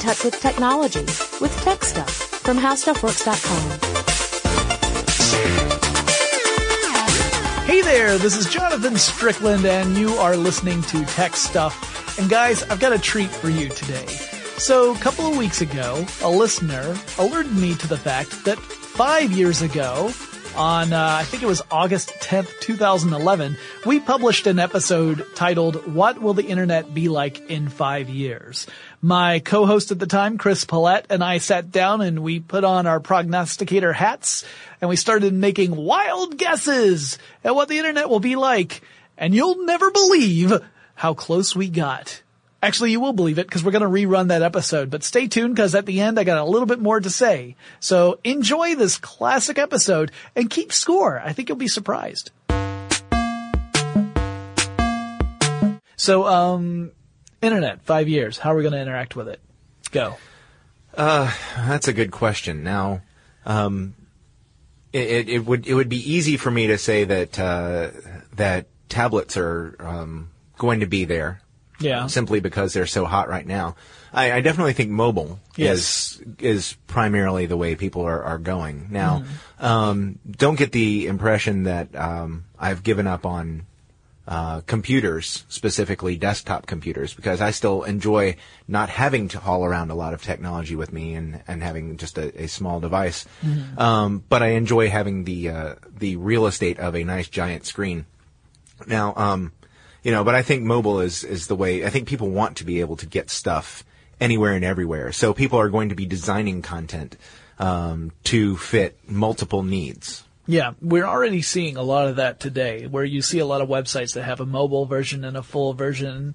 touch with technology with Tech Stuff from HowStuffWorks.com. Hey there, this is Jonathan Strickland and you are listening to Tech Stuff. And guys, I've got a treat for you today. So, a couple of weeks ago, a listener alerted me to the fact that five years ago, on, uh, I think it was August 10th, 2011, we published an episode titled, What Will the Internet Be Like in Five Years? My co-host at the time, Chris Pollette, and I sat down and we put on our prognosticator hats and we started making wild guesses at what the internet will be like. And you'll never believe how close we got. Actually, you will believe it because we're going to rerun that episode, but stay tuned because at the end I got a little bit more to say. So enjoy this classic episode and keep score. I think you'll be surprised. So, um, internet, five years. How are we going to interact with it? Go. Uh, that's a good question. Now, um, it, it, would it would be easy for me to say that uh, that tablets are um, going to be there Yeah. simply because they're so hot right now. I, I definitely think mobile Yes. is is primarily the way people are, are going now. Mm-hmm. Um, don't get the impression that um, I've given up on uh, computers, specifically desktop computers, because I still enjoy not having to haul around a lot of technology with me and, and having just a, a small device. Mm-hmm. Um, but I enjoy having the uh, the real estate of a nice giant screen. Now, um, you know, but I think mobile is is the way. I think people want to be able to get stuff anywhere and everywhere. So people are going to be designing content um, to fit multiple needs. Yeah, we're already seeing a lot of that today, where you see a lot of websites that have a mobile version and a full version.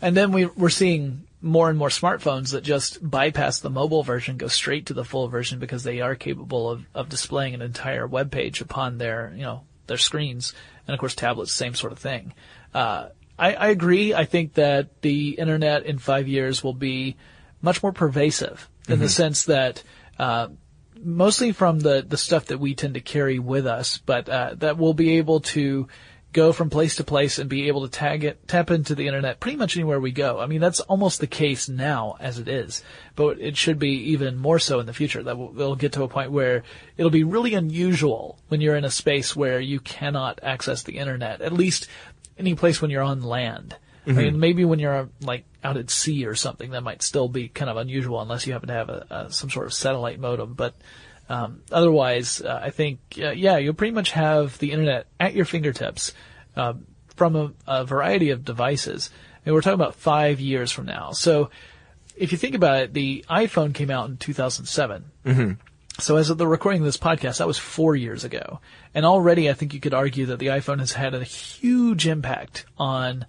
And then we, we're seeing more and more smartphones that just bypass the mobile version, go straight to the full version because they are capable of, of displaying an entire web page upon their, you know, their screens. And of course tablets, same sort of thing. Uh, I, I agree. I think that the internet in five years will be much more pervasive in the sense that, uh, mostly from the, the stuff that we tend to carry with us, but uh, that we'll be able to go from place to place and be able to tag it, tap into the internet pretty much anywhere we go. I mean, that's almost the case now as it is, but it should be even more so in the future that we'll, we'll get to a point where it'll be really unusual when you're in a space where you cannot access the internet, at least any place when you're on land. I mean, mm-hmm. maybe when you're like out at sea or something, that might still be kind of unusual unless you happen to have a, a some sort of satellite modem. But um, otherwise, uh, I think uh, yeah, you'll pretty much have the internet at your fingertips uh, from a, a variety of devices. And we're talking about five years from now. So if you think about it, the iPhone came out in 2007. So as of the recording of this podcast, that was four years ago. And already I think you could argue that the iPhone has had a huge impact on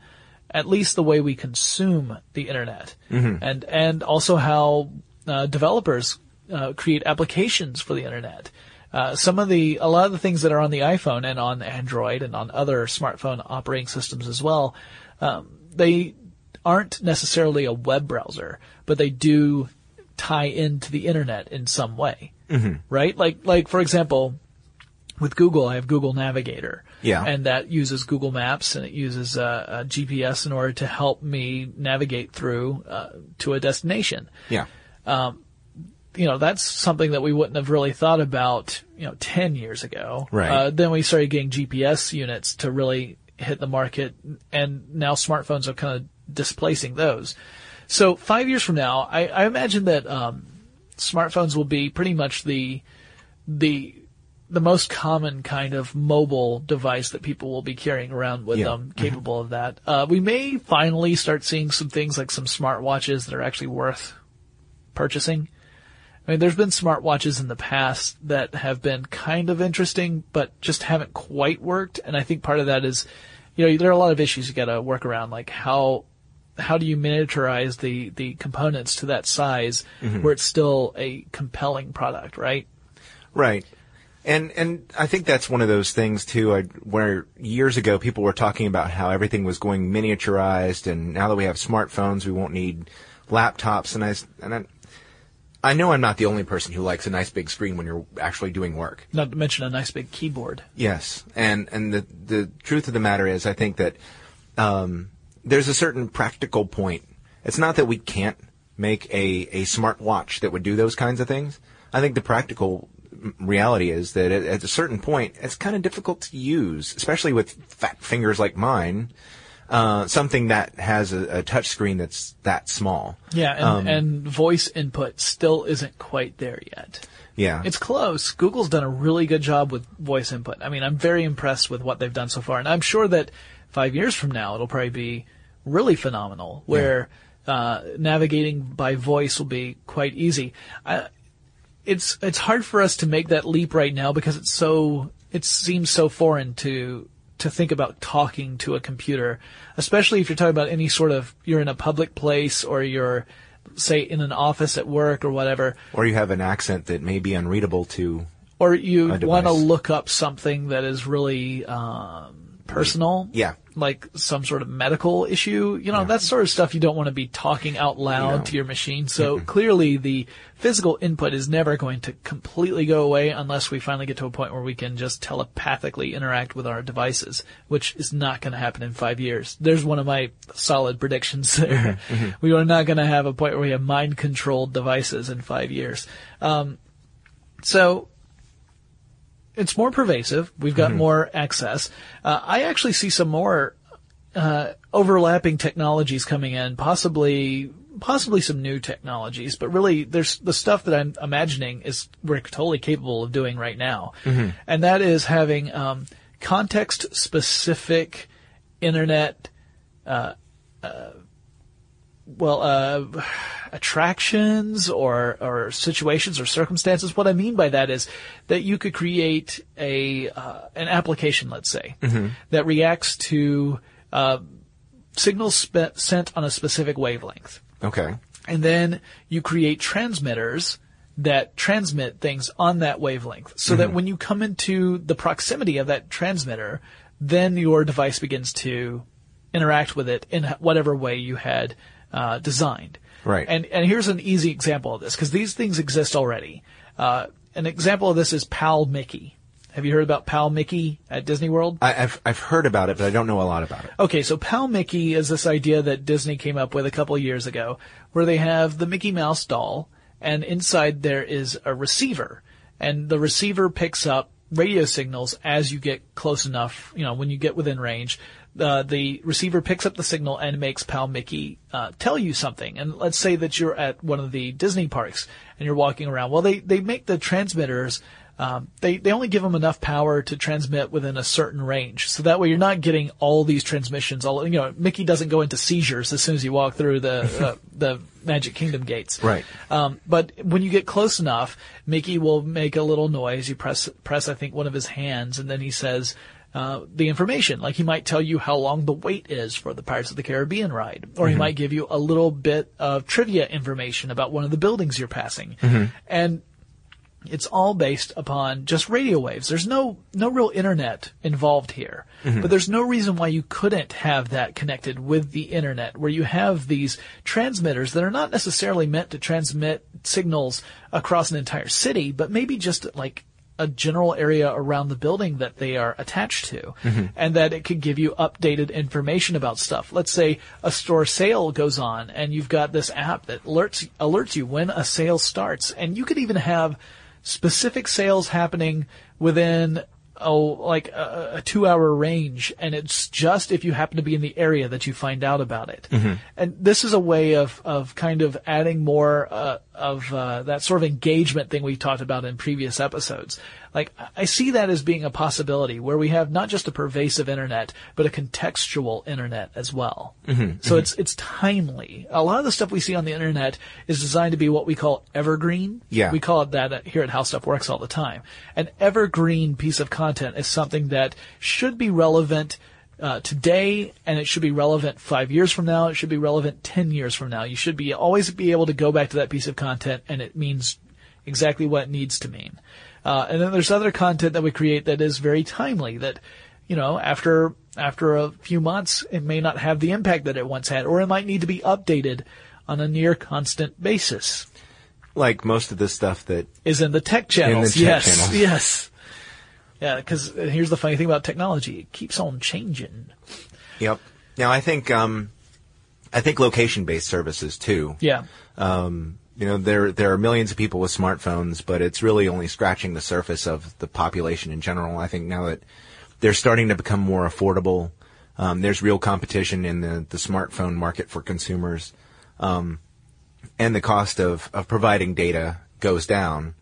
at least the way we consume the internet. And, and also how, uh, developers, uh, create applications for the internet. Uh, some of the, a lot of the things that are on the iPhone and on Android and on other smartphone operating systems as well, um, they aren't necessarily a web browser, but they do tie into the internet in some way. Mm-hmm. Right? Like, like, for example, with Google, I have Google Navigator. Yeah. And that uses Google Maps and it uses uh, GPS in order to help me navigate through uh, to a destination. Yeah. You know, that's something that we wouldn't have really thought about, you know, 10 years ago. Right. Uh, then we started getting GPS units to really hit the market and now smartphones are kind of displacing those. So five years from now, I, I imagine that, um, smartphones will be pretty much the, the, the most common kind of mobile device that people will be carrying around with Yeah. them, capable of that. Uh, we may finally start seeing some things like some smartwatches that are actually worth purchasing. I mean, there's been smartwatches in the past that have been kind of interesting, but just haven't quite worked. And I think part of that is, you know, there are a lot of issues you got to work around, like how how do you miniaturize the the components to that size mm-hmm. where it's still a compelling product, right? Right. And and I think that's one of those things too. I, where years ago people were talking about how everything was going miniaturized, and now that we have smartphones, we won't need laptops. And I and I, I know I'm not the only person who likes a nice big screen when you're actually doing work. Not to mention a nice big keyboard. Yes, and and the the truth of the matter is, I think that um, there's a certain practical point. It's not that we can't make a, a smart watch that would do those kinds of things. I think the practical reality is that at, at a certain point, it's kind of difficult to use, especially with fat fingers like mine. Uh, something that has a, a touch screen that's that small. Yeah, and, Um, and voice input still isn't quite there yet. Yeah. It's close. Google's done a really good job with voice input. I mean, I'm very impressed with what they've done so far, and I'm sure that five years from now it'll probably be really phenomenal, where uh, navigating by voice will be quite easy. I, it's it's hard for us to make that leap right now because it's so it seems so foreign to to think about talking to a computer, especially if you're talking about any sort of you're in a public place or you're say in an office at work or whatever, or you have an accent that may be unreadable to or you want to look up something that is really um, personal. Yeah. Like some sort of medical issue, you know, that sort of stuff you don't want to be talking out loud No. to your machine. So mm-hmm. clearly the physical input is never going to completely go away unless we finally get to a point where we can just telepathically interact with our devices, which is not going to happen in five years. There's one of my solid predictions there. Mm-hmm. Mm-hmm. We are not going to have a point where we have mind controlled devices in five years. Um, so it's more pervasive. We've got more access. Uh, I actually see some more uh, overlapping technologies coming in, possibly possibly some new technologies, but really there's the stuff that I'm imagining is we're totally capable of doing right now, and that is having um, context specific internet. Uh, uh, well, uh, attractions or or situations or circumstances. What I mean by that is that you could create a uh, an application, let's say, that reacts to uh, signals spe- sent on a specific wavelength, okay. and then you create transmitters that transmit things on that wavelength, so that when you come into the proximity of that transmitter, then your device begins to interact with it in whatever way you had uh, designed. Right. And and here's an easy example of this because these things exist already. Uh, an example of this is Pal Mickey. Have you heard about Pal Mickey at Disney World? I, I've I've heard about it, but I don't know a lot about it. Okay, so Pal Mickey is this idea that Disney came up with a couple of years ago, where they have the Mickey Mouse doll, and inside there is a receiver, and the receiver picks up radio signals as you get close enough, you know, when you get within range. Uh, the receiver picks up the signal and makes Pal Mickey uh, tell you something. And let's say that you're at one of the Disney parks and you're walking around. Well, they they make the transmitters um, they they only give them enough power to transmit within a certain range, so that way you're not getting all these transmissions. All you know, Mickey doesn't go into seizures as soon as you walk through the uh, the Magic Kingdom gates. Right. Um, but when you get close enough, Mickey will make a little noise. You press press I think one of his hands, and then he says. Uh, the information, like he might tell you how long the wait is for the Pirates of the Caribbean ride, or he might give you a little bit of trivia information about one of the buildings you're passing, and it's all based upon just radio waves. There's no no real internet involved here. Mm-hmm. But there's no reason why you couldn't have that connected with the internet where you have these transmitters that are not necessarily meant to transmit signals across an entire city, but maybe just like a general area around the building that they are attached to mm-hmm. and that it could give you updated information about stuff. Let's say a store sale goes on and you've got this app that alerts alerts you when a sale starts and you could even have specific sales happening within oh like a, a two hour range and it's just if you happen to be in the area that you find out about it. And this is a way of of kind of adding more uh, of uh, that sort of engagement thing we talked about in previous episodes like I- see that as being a possibility where we have not just a pervasive internet but a contextual internet as well so it's it's timely a lot of the stuff we see on the internet is designed to be what we call evergreen Yeah. we call it that here at How Stuff Works all the time. An evergreen piece of content is something that should be relevant uh, today, and it should be relevant five years from now. It should be relevant ten years from now. You should be always be able to go back to that piece of content, and it means exactly what it needs to mean. Uh, and then there's other content that we create that is very timely. That you know after after a few months, it may not have the impact that it once had, or it might need to be updated on a near constant basis Like most of the stuff that is in the tech channels. tech yes, channels. yes. Yeah, because here's the funny thing about technology: it keeps on changing. Yep. Now I think um, I think location-based services too. Yeah. You know, there there are millions of people with smartphones, but it's really only scratching the surface of the population in general. I think now that they're starting to become more affordable, um, there's real competition in the, the smartphone market for consumers, um, and the cost of, of providing data goes down.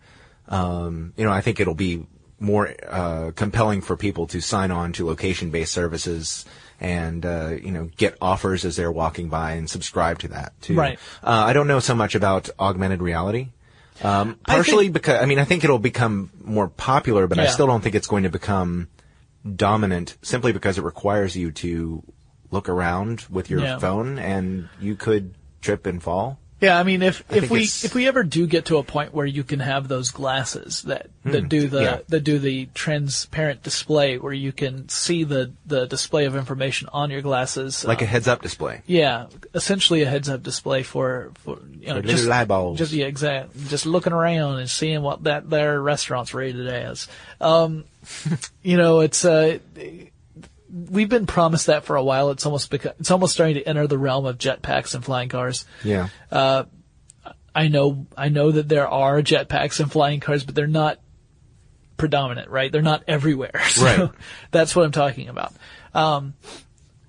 Um, you know, I think it'll be more uh, compelling for people to sign on to location-based services and uh, you know get offers as they're walking by and subscribe to that too. Right. Uh, I don't know so much about augmented reality. Um, I partially think- because I mean I think it'll become more popular, but I still don't think it's going to become dominant simply because it requires you to look around with your Yeah. phone and you could trip and fall. Yeah, I mean, if, if we it's- if we ever do get to a point where you can have those glasses that, that do the Hmm. yeah. that do the transparent display, where you can see the, the display of information on your glasses, Like uh, a heads-up display. yeah, essentially a heads-up display for for you know For just little eyeballs. just yeah, exactly, just looking around and seeing what that their restaurant's rated as. Um, you know, it's uh, we've been promised that for a while. It's almost beca- it's almost starting to enter the realm of jetpacks and flying cars. Yeah. I know I know that there are jetpacks and flying cars, but they're not predominant, right? They're not everywhere. So Right. That's what I'm talking about. Um,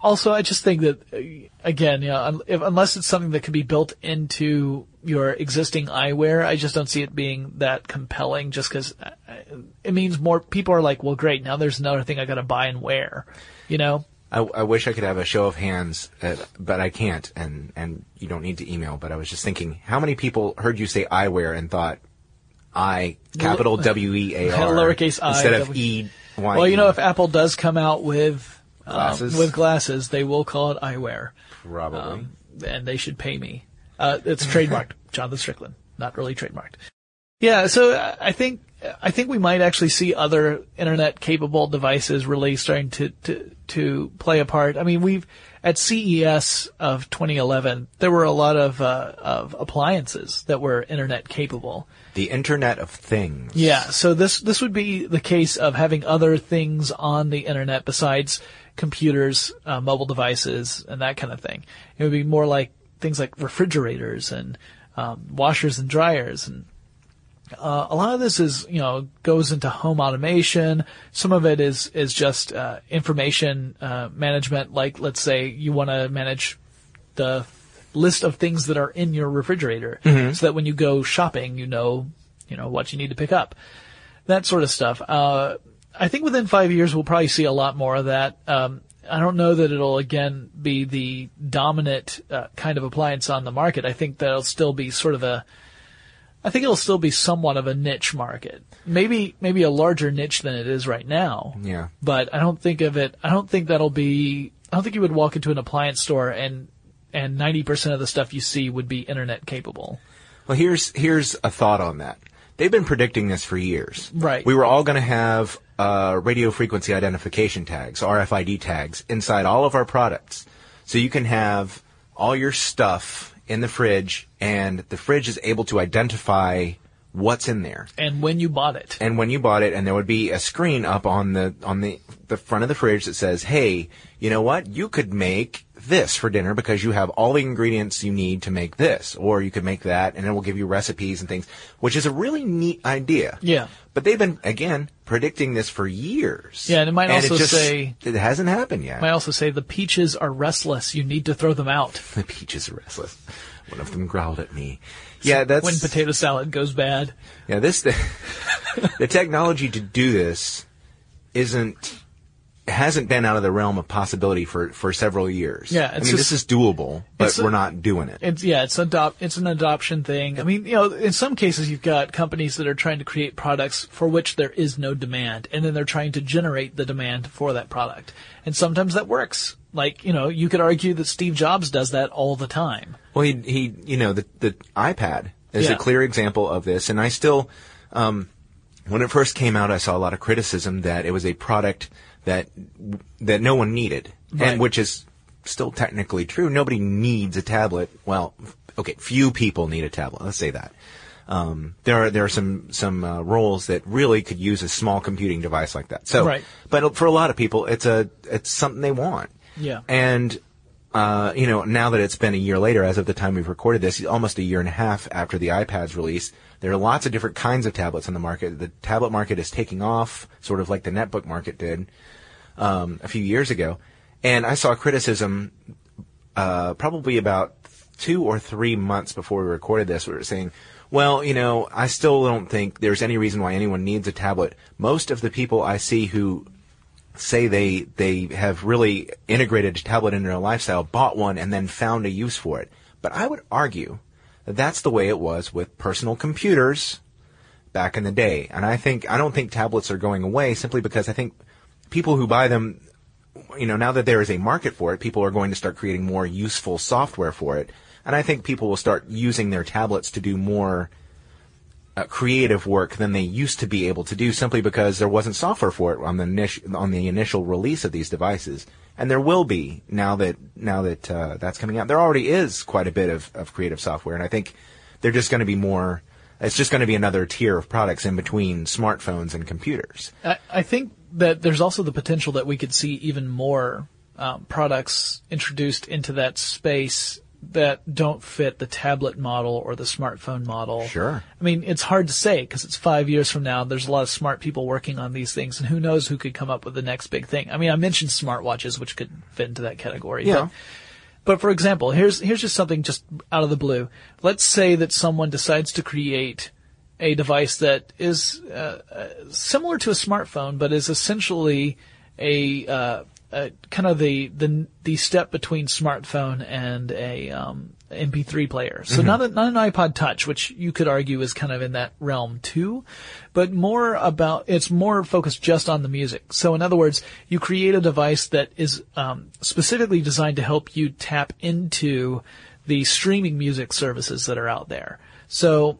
also, I just think that uh, again, you know, if, unless it's something that can be built into your existing eyewear, I just don't see it being that compelling. Just because uh, uh, it means more people are like, well, great, now there's another thing I got to buy and wear. You know, I, I wish I could have a show of hands, at, but I can't, and, and you don't need to email. But I was just thinking, how many people heard you say eyewear and thought I capital W E A R Lowercase i, instead of E Y? well, you know, if Apple does come out with um, with glasses, they will call it eyewear. probably um, and they should pay me. Uh, it's trademarked, Jonathan Strickland, not really trademarked. Yeah, so uh, I think I think we might actually see other internet capable devices really starting to to to play a part. I mean, we've at CES of 2011, there were a lot of uh, of appliances that were internet capable. the Internet of Things. Yeah, so this this would be the case of having other things on the internet besides computers, uh, mobile devices, and that kind of thing. It would be more like things like refrigerators and um, washers and dryers, and uh, a lot of this is you know goes into home automation. Some of it is is just uh, information uh, management. Like let's say you want to manage the list of things that are in your refrigerator, so that when you go shopping, you know you know what you need to pick up, that sort of stuff. I think within five years we'll probably see a lot more of that. Um, I don't know that it'll again be the dominant uh, kind of appliance on the market. I think that'll still be sort of a I think it'll still be somewhat of a niche market. Maybe maybe a larger niche than it is right now. Yeah. But I don't think of it. I don't think that'll be. I don't think you would walk into an appliance store and and ninety percent of the stuff you see would be internet capable. Well, here's here's a thought on that. They've been predicting this for years. Right. We were all going to have uh, radio frequency identification tags, RFID tags, inside all of our products, so you can have all your stuff in the fridge, and the fridge is able to identify what's in there. And when you bought it, And when you bought it, and there would be a screen up on the on the the front of the fridge that says, "Hey, you know what? You could make this for dinner because you have all the ingredients you need to make this, or you could make that, and it will give you recipes and things." Which is a really neat idea. Yeah. But they've been again predicting this for years. Yeah, and it might also just, say- it hasn't happened yet. I also say the peaches are restless. You need to throw them out the peaches are restless. One of them growled at me. Yeah, that's when potato salad goes bad. Yeah, this the technology to do this isn't hasn't been out of the realm of possibility for for several years. Yeah, I mean just- this is doable, but a- we're not doing it. It's yeah, it's adopt it's an adoption thing. I mean, you know, in some cases you've got companies that are trying to create products for which there is no demand, and then they're trying to generate the demand for that product. And sometimes that works. Like, you know, you could argue that Steve Jobs does that all the time. Well, he he you know the the iPad is Yeah. a clear example of this, and I still. Um, when it first came out, I saw a lot of criticism that it was a product that that no one needed, Right. and which is still technically true. Nobody needs a tablet. Well, okay, few people need a tablet. Let's say that. Um, there are there are some some uh, roles that really could use a small computing device like that. So, Right. but for a lot of people, it's a it's something they want. Yeah. And uh, you know, now that it's been a year later, as of the time we've recorded this, almost a year and a half after the iPad's release, there are lots of different kinds of tablets on the market. The tablet market is taking off, sort of like the netbook market did um, a few years ago. And I saw criticism uh, probably about two or three months before we recorded this. We were saying, well, you know, I still don't think there's any reason why anyone needs a tablet. Most of the people I see who say they they have really integrated a tablet into their lifestyle, bought one, and then found a use for it. But I would argue that that's the way it was with personal computers back in the day. And I think I don't think tablets are going away simply because I think people who buy them, you know, now that there is a market for it, people are going to start creating more useful software for it. And I think people will start using their tablets to do more uh, creative work than they used to be able to do simply because there wasn't software for it on the initial on the initial release of these devices. And there will be now that now that uh, that's coming out. There already is quite a bit of, of creative software, and I think they're just going to be more. It's just going to be another tier of products in between smartphones and computers. I, I think that there's also the potential that we could see even more um, products introduced into that space that don't fit the tablet model or the smartphone model. Sure. I mean, it's hard to say because it's five years from now. There's a lot of smart people working on these things, and who knows who could come up with the next big thing. I mean, I mentioned smartwatches, which could fit into that category. Yeah. But, but for example, here's here's just something just out of the blue. Let's say that someone decides to create a device that is uh, uh, similar to a smartphone, but is essentially a uh, uh, kind of the, the the step between smartphone and a um, MP3 player. So not a, not an iPod Touch, which you could argue is kind of in that realm too, but more about it's more focused just on the music. So in other words, you create a device that is um, specifically designed to help you tap into the streaming music services that are out there. So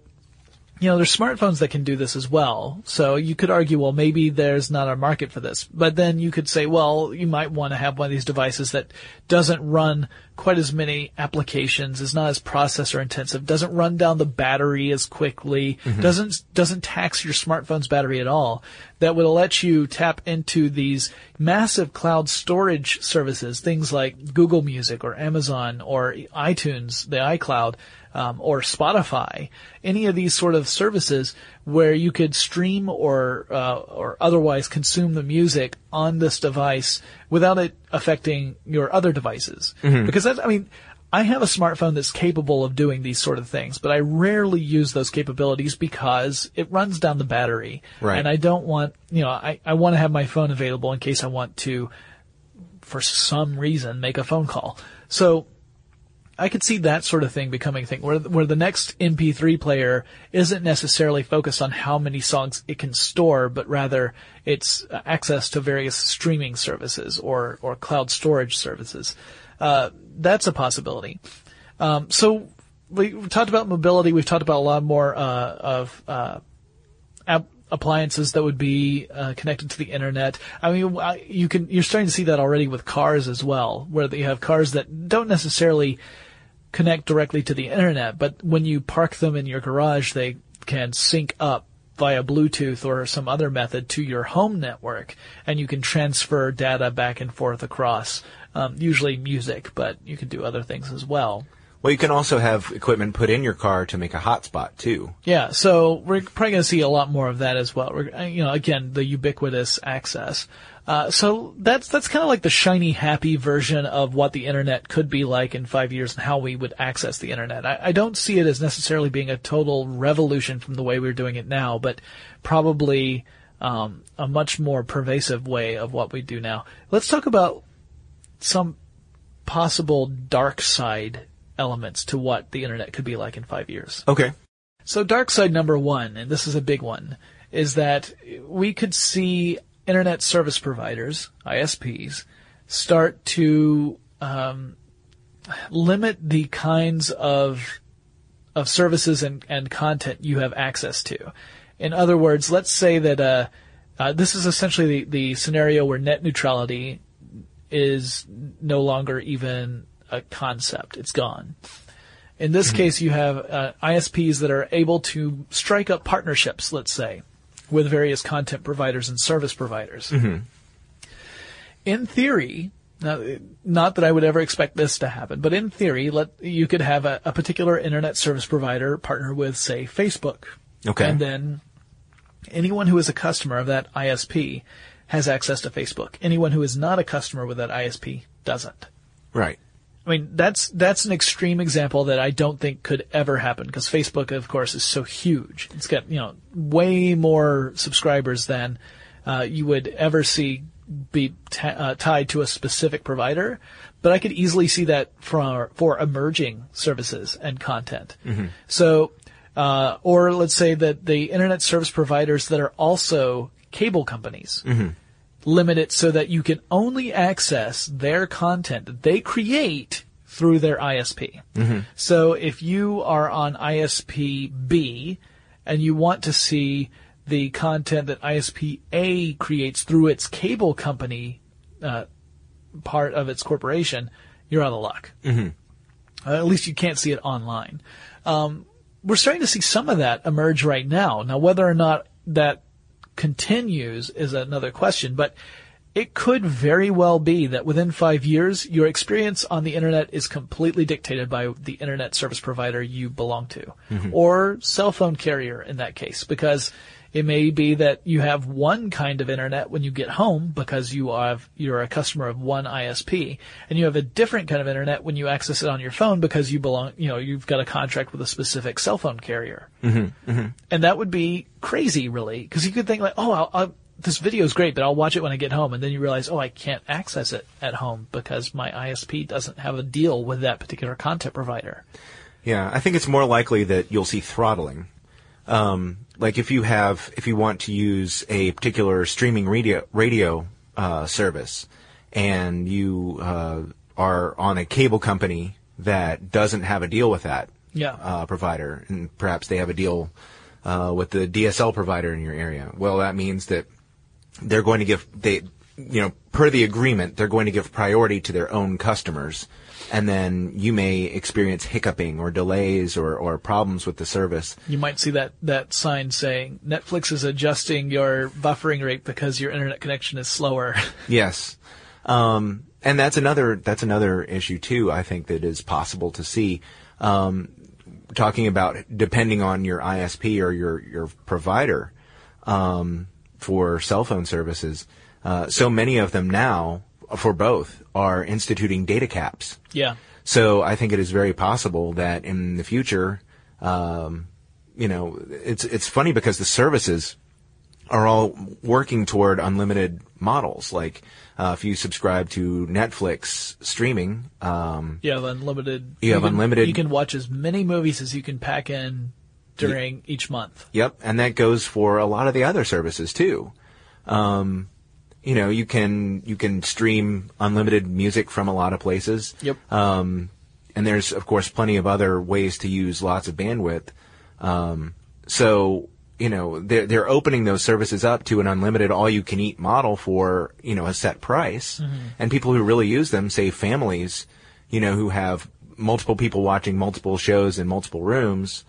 you know, there's smartphones that can do this as well. So you could argue, well, maybe there's not a market for this. But then you could say, well, you might want to have one of these devices that doesn't run quite as many applications, is not as processor intensive, doesn't run down the battery as quickly, mm-hmm. doesn't, doesn't tax your smartphone's battery at all. That would let you tap into these massive cloud storage services, things like Google Music or Amazon or iTunes, the iCloud, um, or Spotify, any of these sort of services where you could stream or uh, or otherwise consume the music on this device without it affecting your other devices. Because that's, I mean, I have a smartphone that's capable of doing these sort of things, but I rarely use those capabilities because it runs down the battery. Right. And I don't want, you know, I, I want to have my phone available in case I want to, for some reason, make a phone call. So I could see that sort of thing becoming a thing where where the next MP3 player isn't necessarily focused on how many songs it can store, but rather it's uh, access to various streaming services or or cloud storage services. Uh, that's a possibility. Um, so we, we talked about mobility. We've talked about a lot more uh, of uh, app- appliances that would be uh, connected to the internet. I mean, you can you're starting to see that already with cars as well, where you have cars that don't necessarily connect directly to the internet, but when you park them in your garage, they can sync up via Bluetooth or some other method to your home network, and you can transfer data back and forth across. Um, usually music, but you can do other things as well. Well, you can also have equipment put in your car to make a hotspot too. Yeah, so we're probably going to see a lot more of that as well. We're, uh, you know, again, the ubiquitous access. Uh, so that's that's kind of like the shiny, happy version of what the internet could be like in five years and how we would access the internet. I, I don't see it as necessarily being a total revolution from the way we're doing it now, but probably um, a much more pervasive way of what we do now. Let's talk about some possible dark side elements to what the internet could be like in five years. Okay. So dark side number one, and this is a big one, is that we could see internet service providers, ISPs, start to um, limit the kinds of of services and, and content you have access to. In other words, let's say that uh, uh, this is essentially the, the scenario where net neutrality is no longer even a concept; it's gone. In this case, you have uh, ISPs that are able to strike up partnerships, let's say, with various content providers and service providers. In theory, Now, not that I would ever expect this to happen, but in theory, let you could have a, a particular internet service provider partner with, say, Facebook. Okay. And then anyone who is a customer of that ISP has access to Facebook. Anyone who is not a customer with that ISP doesn't. Right. I mean, that's that's an extreme example that I don't think could ever happen because Facebook, of course, is so huge. It's got you know way more subscribers than uh, you would ever see be t- uh, tied to a specific provider. But I could easily see that for for emerging services and content. So, uh, or let's say that the internet service providers that are also cable companies limit it so that you can only access their content that they create through their ISP. So if you are on ISP B and you want to see the content that ISP A creates through its cable company uh, part of its corporation, you're out of luck. Uh, at least you can't see it online. Um, we're starting to see some of that emerge right now. Now, whether or not that continues is another question, but it could very well be that within five years, your experience on the internet is completely dictated by the internet service provider you belong to, mm-hmm. or cell phone carrier in that case, because it may be that you have one kind of internet when you get home because you have you're a customer of one ISP, and you have a different kind of internet when you access it on your phone because you belong, you know, you've got a contract with a specific cell phone carrier, mm-hmm, and that would be crazy, really, because you could think like, oh, I'll, I'll, this video is great, but I'll watch it when I get home, and then you realize, oh, I can't access it at home because my ISP doesn't have a deal with that particular content provider. Yeah, I think it's more likely that you'll see throttling. Um, like if you have, if you want to use a particular streaming radio radio uh, service, and you uh, are on a cable company that doesn't have a deal with that Yeah. uh, provider, and perhaps they have a deal uh, with the DSL provider in your area. Well, that means that they're going to give they you know per the agreement they're going to give priority to their own customers and then you may experience hiccuping or delays or, or problems with the service. You might see that, that sign saying Netflix is adjusting your buffering rate because your internet connection is slower. yes. Um, and that's another that's another issue too i think that is possible to see. Um, talking about depending on your isp or your your provider um, for cell phone services uh, so many of them now for both are instituting data caps yeah. So I think it is very possible that in the future, um, you know, it's it's funny because the services are all working toward unlimited models. Like uh, if you subscribe to Netflix streaming, um, You have unlimited. You have can, unlimited- You can watch as many movies as you can pack in during each month. Yep, and that goes for a lot of the other services too. Um, you know, you can you can stream unlimited music from a lot of places. Yep. Um, and there's of course plenty of other ways to use lots of bandwidth. Um, so you know they're they're opening those services up to an unlimited all you can eat model for you know a set price, and people who really use them, say families, you know, who have multiple people watching multiple shows in multiple rooms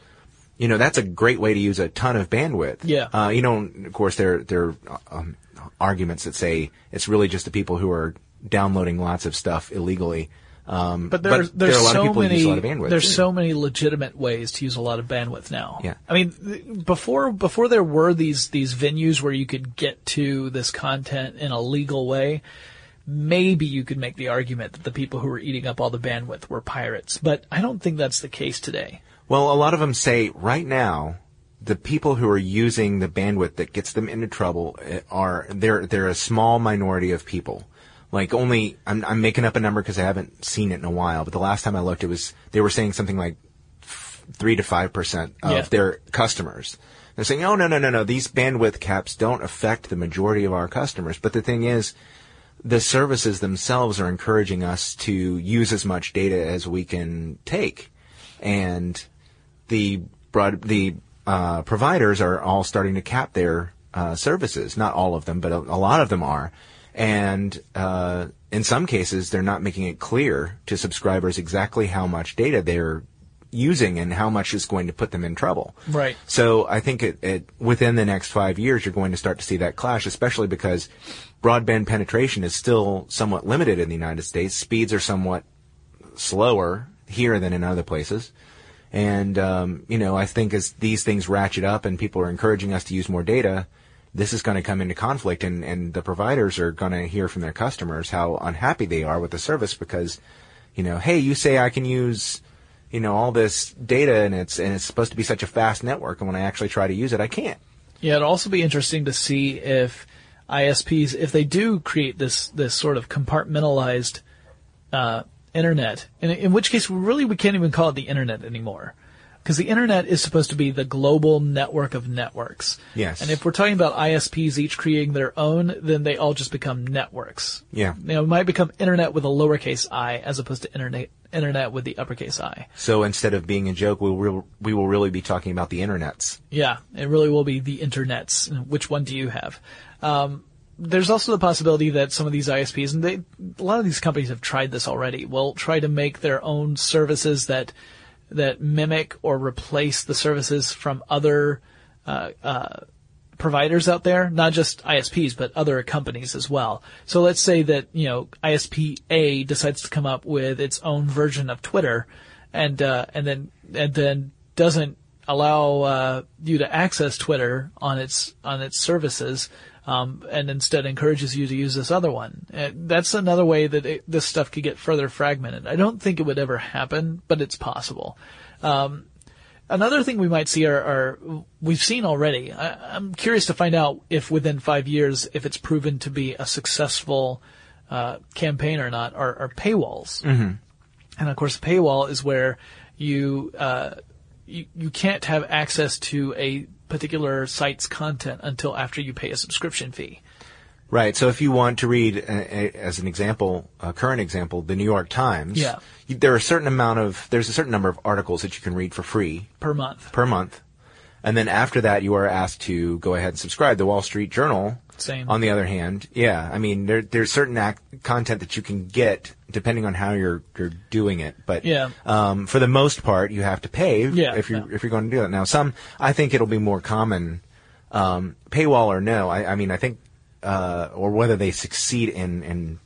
you know that's a great way to use a ton of bandwidth. Yeah. Uh, you know, of course, there there are um, arguments that say it's really just the people who are downloading lots of stuff illegally. Um, But there's there's there are a lot so of people many who use a lot of bandwidth. there's too. so many legitimate ways to use a lot of bandwidth now. Yeah. I mean, th- before before there were these these venues where you could get to this content in a legal way, maybe you could make the argument that the people who were eating up all the bandwidth were pirates. But I don't think that's the case today. Well, a lot of them say right now the people who are using the bandwidth that gets them into trouble eh, are they're they're a small minority of people. Like only I'm I'm making up a number because I haven't seen it in a while, but the last time I looked, it was they were saying something like three to five percent of Yeah. their customers. They're saying, oh no no no no, these bandwidth caps don't affect the majority of our customers. But the thing is, the services themselves are encouraging us to use as much data as we can take, and the broad the uh, providers are all starting to cap their uh, services. Not all of them, but a, a lot of them are, and uh, in some cases, they're not making it clear to subscribers exactly how much data they're using and how much is going to put them in trouble. Right. So I think it, it within the next five years, you're going to start to see that clash, especially because broadband penetration is still somewhat limited in the United States. Speeds are somewhat slower here than in other places. And, um, you know, I think as these things ratchet up and people are encouraging us to use more data, this is going to come into conflict and, and the providers are going to hear from their customers how unhappy they are with the service because, you know, hey, you say I can use, you know, all this data and it's, and it's supposed to be such a fast network. And when I actually try to use it, I can't. Yeah, it'd also be interesting to see if ISPs, if they do create this this sort of compartmentalized uh, internet, in, in which case, really, we can't even call it the internet anymore, because the internet is supposed to be the global network of networks. Yes. And if we're talking about ISPs each creating their own, then they all just become networks. Yeah. You know, it might become internet with a lowercase i as opposed to internet internet with the uppercase i. So instead of being a joke, we will, we will really be talking about the internets. Yeah, it really will be the internets. Which one do you have? Um, there's also the possibility that some of these ISPs, and they, a lot of these companies have tried this already, will try to make their own services that that mimic or replace the services from other uh, uh, providers out there, not just ISPs, but other companies as well. So let's say that, you know, ISP A decides to come up with its own version of Twitter and, uh, and then, and then doesn't allow, uh, you to access Twitter on its, on its services. Um, and instead encourages you to use this other one. And that's another way that it, this stuff could get further fragmented. I don't think it would ever happen, but it's possible. Um, Another thing we might see are, are we've seen already. I, am curious to find out if within five years, if it's proven to be a successful uh, campaign or not, are, are paywalls. Mm-hmm. And of course, paywall is where you, uh, you you can't have access to a particular site's content until after you pay a subscription fee. Right. So if you want to read, uh, as an example, a current example, the New York Times, Yeah. you, there are a certain amount of, there's a certain number of articles that you can read for free per month. per month. And then after that, you are asked to go ahead and subscribe. The Wall Street Journal, Same. on the other hand, yeah, I mean, there, there's certain act, content that you can get depending on how you're, you're doing it. But, Yeah. um, for the most part, you have to pay Yeah, if you're, yeah. if you're going to do that. Now, some, I think it'll be more common, um, paywall or no. I, I mean, I think, uh, or whether they succeed in, in,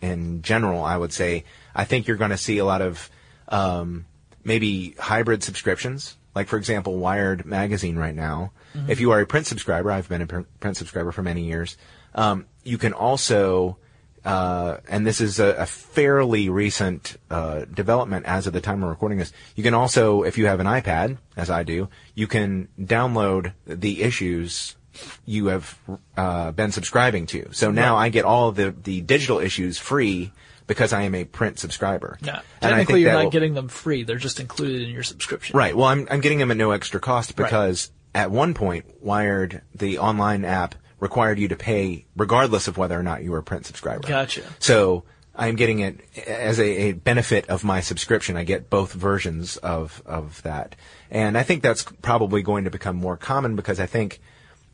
in general, I would say, I think you're going to see a lot of, um, maybe hybrid subscriptions. Like, for example, Wired magazine right now. If you are a print subscriber, I've been a print subscriber for many years. Um, you can also, uh, and this is a, a fairly recent uh, development as of the time we're recording this. You can also, if you have an iPad, as I do, you can download the issues you have uh, been subscribing to. So now I get all of the the digital issues free because I am a print subscriber. Yeah. And I Technically, think you're not will- getting them free. They're just included in your subscription. Right. Well, I'm I'm getting them at no extra cost because at one point, Wired, the online app, required you to pay regardless of whether or not you were a print subscriber. Gotcha. So I'm getting it as a, a benefit of my subscription. I get both versions of of that, and I think that's probably going to become more common because I think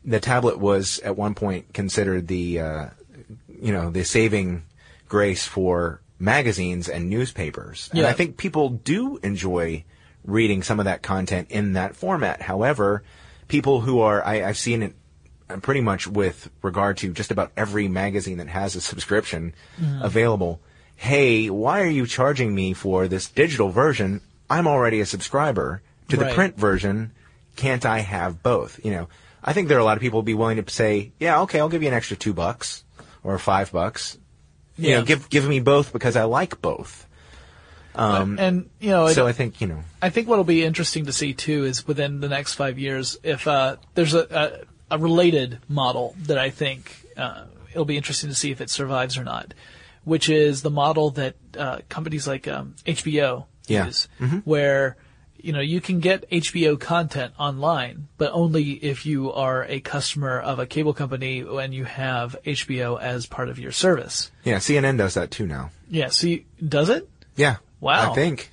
the tablet was at one point considered the uh, you know the saving grace for magazines and newspapers. And I think people do enjoy reading some of that content in that format. However, people who are I, I've seen it uh, pretty much with regard to just about every magazine that has a subscription available. Hey, why are you charging me for this digital version? I'm already a subscriber to the Right. print version. Can't I have both? You know, I think there are a lot of people who be willing to say, yeah, okay, I'll give you an extra two bucks or five bucks. You Yeah. know, give give me both because I like both. and you know, So it- I think you know, I think what'll be interesting to see too is within the next five years, if uh, there's a, a, a related model that I think uh, it'll be interesting to see if it survives or not, which is the model that uh, companies like um, HBO Yeah. use, where you know you can get HBO content online, but only if you are a customer of a cable company and you have HBO as part of your service. yeah, CNN does that too now. Yeah. You, does it? Yeah. Wow. I think.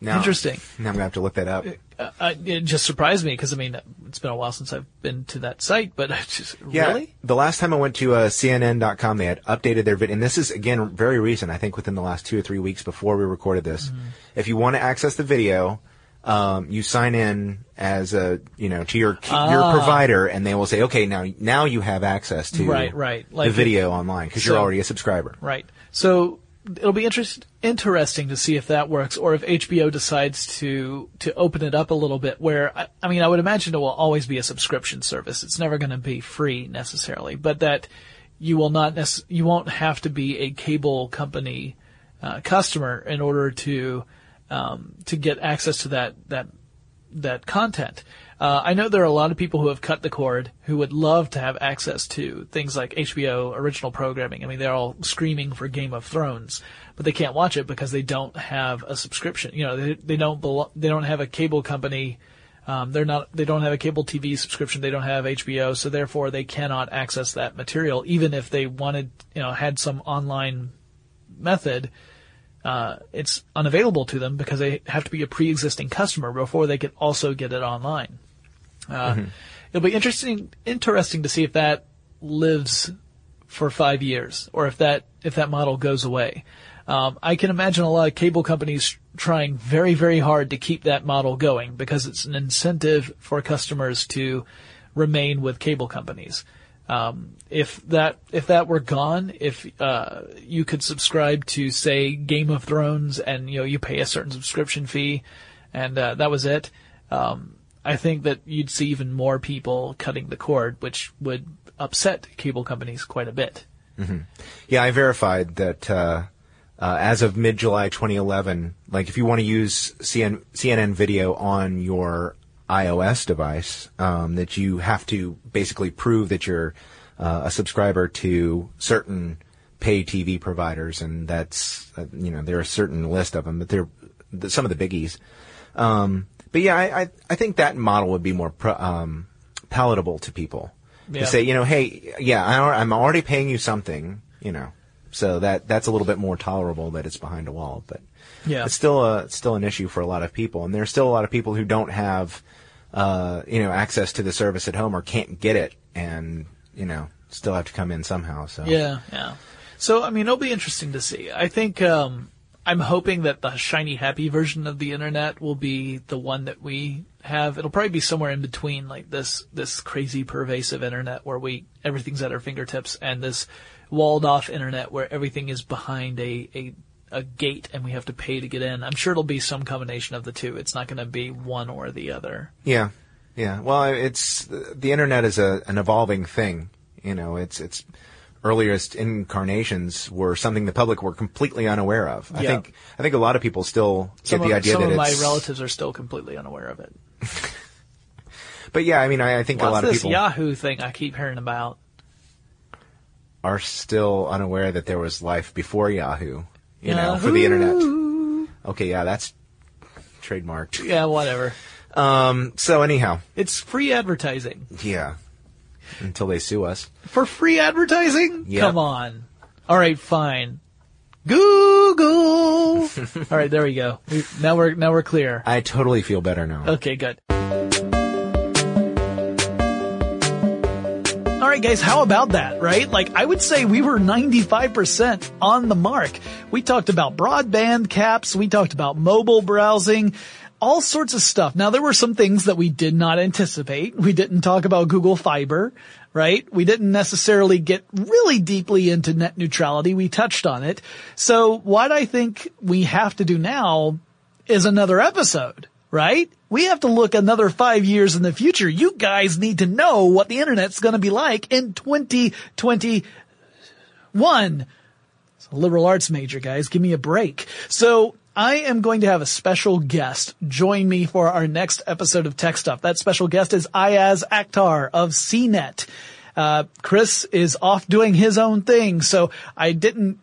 Now, Interesting. Now I'm gonna have to look that up. uh, I- it just surprised me because I mean it's been a while since I've been to that site, but just Yeah, really the last time I went to uh, CNN.com, they had updated their video, and this is again very recent. I think within the last two or three weeks before we recorded this. Mm-hmm. If you want to access the video, um, you sign in as a you know to your your provider, and they will say, okay, now now you have access to Right, right. the Like- video online because you're already a subscriber. Right. So it'll be interest, interesting to see if that works or if HBO decides to to open it up a little bit where I, I mean I would imagine it will always be a subscription service. It's never going to be free necessarily, but that you will not nec- you won't have to be a cable company uh, customer in order to um, to get access to that that that content. Uh, I know there are a lot of people who have cut the cord who would love to have access to things like HBO original programming. I mean, they're all screaming for Game of Thrones, but they can't watch it because they don't have a subscription. You know, they, they don't belo- they don't have a cable company. Um, they're not they don't have a cable TV subscription. They don't have HBO, so therefore they cannot access that material, even if they wanted you know had some online method uh, it's unavailable to them because they have to be a pre-existing customer before they can also get it online. Uh, It'll be interesting interesting to see if that lives for five years or if that if that model goes away. Um, I can imagine a lot of cable companies trying very very hard to keep that model going because it's an incentive for customers to remain with cable companies. Um, if that if that were gone, if uh, you could subscribe to say Game of Thrones and you know you pay a certain subscription fee, and uh, that was it, um, I think that you'd see even more people cutting the cord, which would upset cable companies quite a bit. Yeah, I verified that uh, uh, as of mid July 2011, like if you want to use CN- CNN video on your iOS device, um, that you have to basically prove that you're uh, a subscriber to certain pay TV providers, and that's uh, you know there are a certain list of them, but they're the, some of the biggies. Um, but yeah, I, I I think that model would be more pro, um, palatable to people Yeah. to say, you know, hey, yeah, I, I'm already paying you something, you know, so that that's a little bit more tolerable that it's behind a wall, but Yeah. it's still a it's still an issue for a lot of people, and there's still a lot of people who don't have, uh, you know, access to the service at home or can't get it, and you know, still have to come in somehow. So Yeah, yeah. So I mean, it'll be interesting to see. I think um, I'm hoping that the shiny happy version of the internet will be the one that we have. It'll probably be somewhere in between, like this this crazy pervasive internet where we everything's at our fingertips, and this walled off internet where everything is behind a a a gate and we have to pay to get in. I'm sure it'll be some combination of the two. It's not going to be one or the other. Yeah, yeah. Well, it's the internet is a an evolving thing. You know, it's it's earliest incarnations were something the public were completely unaware of. I think I think a lot of people still Some, get the of, idea some that of my relatives are still completely unaware of it. But yeah, I mean, I, I think a lot of this people Yahoo thing I keep hearing about? are still unaware that there was life before Yahoo. You know, for the internet. Okay, yeah, that's trademarked. Yeah, whatever. Um. So anyhow, It's free advertising. yeah. Until they sue us. For free advertising? Yep. Come on. All right, fine. Google. All right, there we go. We, now we're now we're clear. I totally feel better now. Okay, good. Right, guys, how about that, right? Like, I would say we were 95% on the mark. We talked about broadband caps. We talked about mobile browsing, all sorts of stuff. Now, there were some things that we did not anticipate. We didn't talk about Google Fiber, right? We didn't necessarily get really deeply into net neutrality. We touched on it. So what I think we have to do now is another episode, right? We have to look another five years in the future. You guys need to know what the internet's going to be like in 2021. It's a liberal arts major, guys. Give me a break. So I am going to have a special guest join me for our next episode of Tech Stuff. That special guest is Iyaz Akhtar of CNET. Uh, Chris is off doing his own thing, so I didn't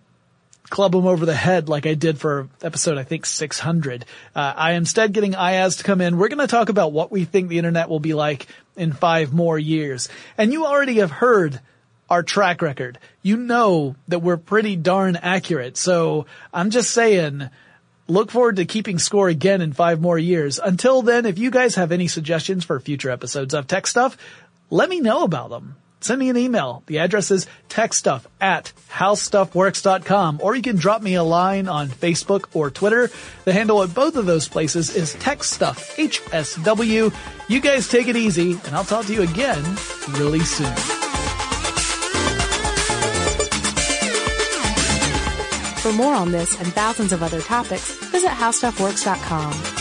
club him over the head like I did for episode, I think 600. Uh, I am instead getting Iyaz to come in. We're going to talk about what we think the internet will be like in five more years. And you already have heard our track record. You know that we're pretty darn accurate. So I'm just saying, look forward to keeping score again in five more years. Until then, if you guys have any suggestions for future episodes of tech stuff, let me know about them. Send me an email. The address is techstuff at howstuffworks.com or you can drop me a line on Facebook or Twitter. The handle at both of those places is techstuff, HSW. You guys take it easy and I'll talk to you again really soon. For more on this and thousands of other topics, visit howstuffworks.com.